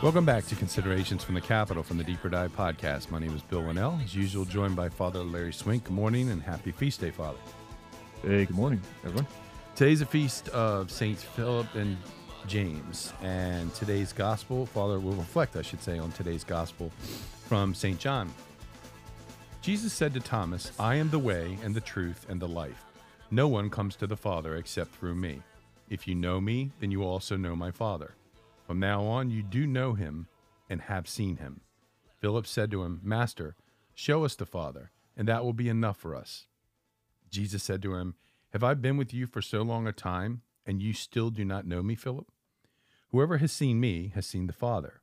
Welcome back to Considerations from the Capitol from the Deeper Dive podcast. My name is Bill Wannall, as usual, joined by Father Larry Swink. Good morning and happy feast day, Father. Hey, good morning, everyone. Today's a feast of Saints Philip and James, and today's gospel, Father, will reflect, I should say, on today's gospel from St. John. Jesus said to Thomas, I am the way and the truth and the life. No one comes to the Father except through me. If you know me, then you also know my Father. From now on, you do know him and have seen him. Philip said to him, Master, show us the Father, and that will be enough for us. Jesus said to him, Have I been with you for so long a time, and you still do not know me, Philip? Whoever has seen me has seen the Father.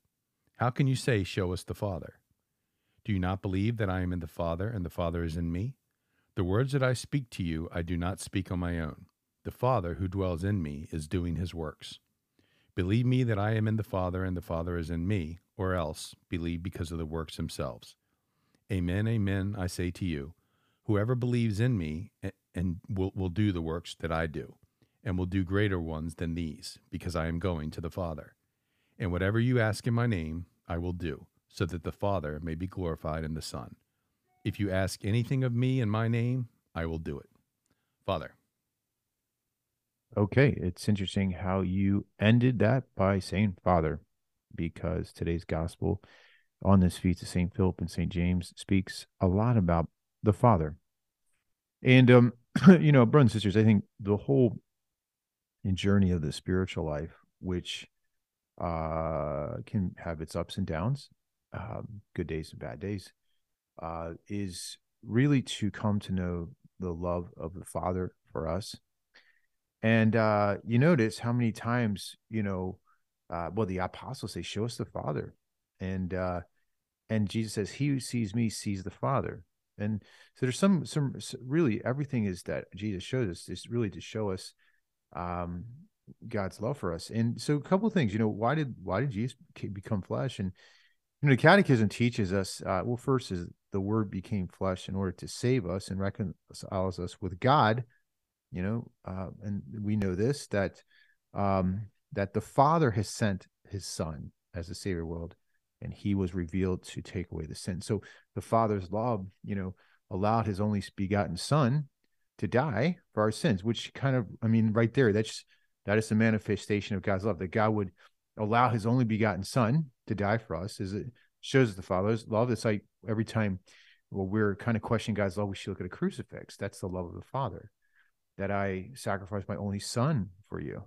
How can you say, Show us the Father? Do you not believe that I am in the Father, and the Father is in me? The words that I speak to you, I do not speak on my own. The Father who dwells in me is doing his works. Believe me that I am in the Father and the Father is in me, or else believe because of the works themselves. Amen, amen, I say to you. Whoever believes in me and will, will do the works that I do, and will do greater ones than these, because I am going to the Father. And whatever you ask in my name, I will do, so that the Father may be glorified in the Son. If you ask anything of me in my name, I will do it. Father. Okay, it's interesting how you ended that by saying Father, because today's gospel on this feast of St. Philip and St. James speaks a lot about the Father. And, um, you know, brothers and sisters, I think the whole journey of the spiritual life, which uh, can have its ups and downs, um, good days and bad days, uh, is really to come to know the love of the Father for us and uh, you notice how many times, you know, uh, well, the apostles say, "Show us the Father," and uh, and Jesus says, "He who sees me sees the Father." And so there's some some really everything is that Jesus shows us is really to show us um, God's love for us. And so a couple of things, you know, why did why did Jesus become flesh? And you know, the Catechism teaches us. Uh, well, first is the Word became flesh in order to save us and reconciles us with God you know uh, and we know this that um, that the father has sent his son as the savior of the world and he was revealed to take away the sin. So the father's love you know allowed his only begotten son to die for our sins which kind of i mean right there that's that is the manifestation of god's love that god would allow his only begotten son to die for us is it shows the father's love. It's like every time well we're kind of questioning god's love we should look at a crucifix. That's the love of the father that I sacrificed my only son for you.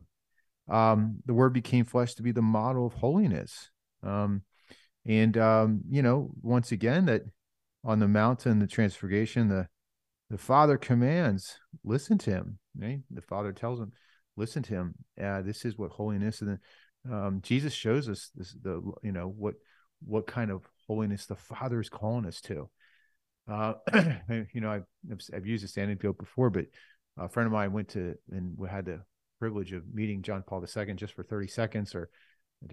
Um, the word became flesh to be the model of holiness. Um, and, um, you know, once again, that on the mountain, the transfiguration, the, the father commands, listen to him. Right? The father tells him, listen to him. Uh, this is what holiness. And then um, Jesus shows us this, the, you know, what, what kind of holiness the father is calling us to. Uh, you know, I've, I've used this anecdote before, but a friend of mine went to and we had the privilege of meeting John Paul II just for 30 seconds or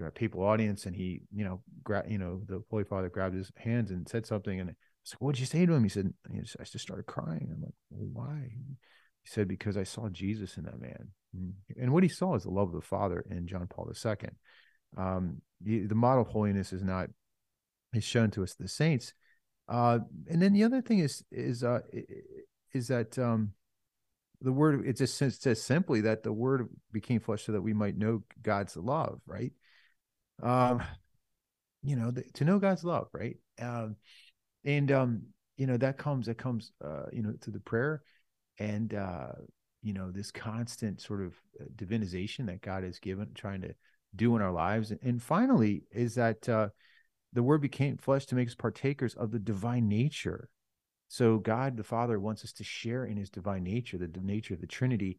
a papal audience and he, you know, gra- you know, the Holy Father grabbed his hands and said something and I was like, what'd you say to him? He said, I just, I just started crying. I'm like, well, why? He said, because I saw Jesus in that man. Mm-hmm. And what he saw is the love of the Father in John Paul II. Um, the, the model of holiness is not, is shown to us the saints. Uh, and then the other thing is, is, uh, is that, um, the word it just says simply that the word became flesh so that we might know god's love right? Um you know the, to know god's love right? Um and um you know that comes that comes uh you know to the prayer and uh you know this constant sort of uh, divinization that god has given trying to do in our lives. And finally is that uh the word became flesh to make us partakers of the divine nature so God the Father wants us to share in his divine nature, the nature of the Trinity.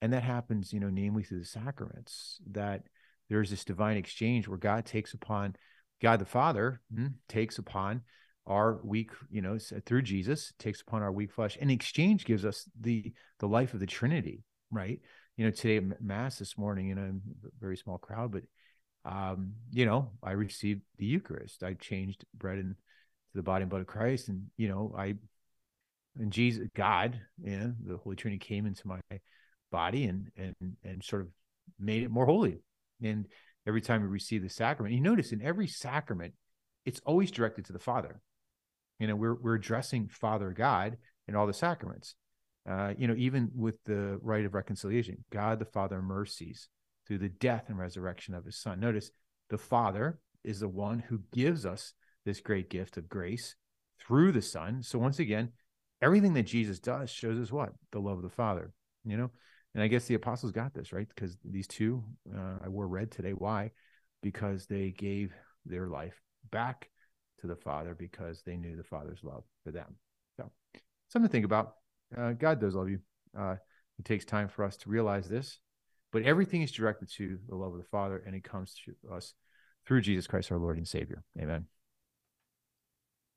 And that happens, you know, namely through the sacraments, that there's this divine exchange where God takes upon, God the Father hmm, takes upon our weak, you know, through Jesus, takes upon our weak flesh. And exchange gives us the the life of the Trinity, right? You know, today at Mass this morning, you know, very small crowd, but um, you know, I received the Eucharist. I changed bread and to the body and blood of Christ. And, you know, I, and Jesus, God, know, the Holy Trinity came into my body and, and, and sort of made it more holy. And every time we receive the sacrament. You notice in every sacrament, it's always directed to the Father. You know, we're we're addressing Father God in all the sacraments. Uh, you know, even with the rite of reconciliation, God the Father mercies through the death and resurrection of his Son. Notice the Father is the one who gives us this great gift of grace through the Son. So once again, everything that Jesus does shows us what? The love of the Father, you know? And I guess the apostles got this, right? Because these two, uh, I wore red today. Why? Because they gave their life back to the Father because they knew the Father's love for them. So, something to think about. Uh, God does love you. Uh, it takes time for us to realize this, but everything is directed to the love of the Father, and it comes to us through Jesus Christ, our Lord and Savior. Amen.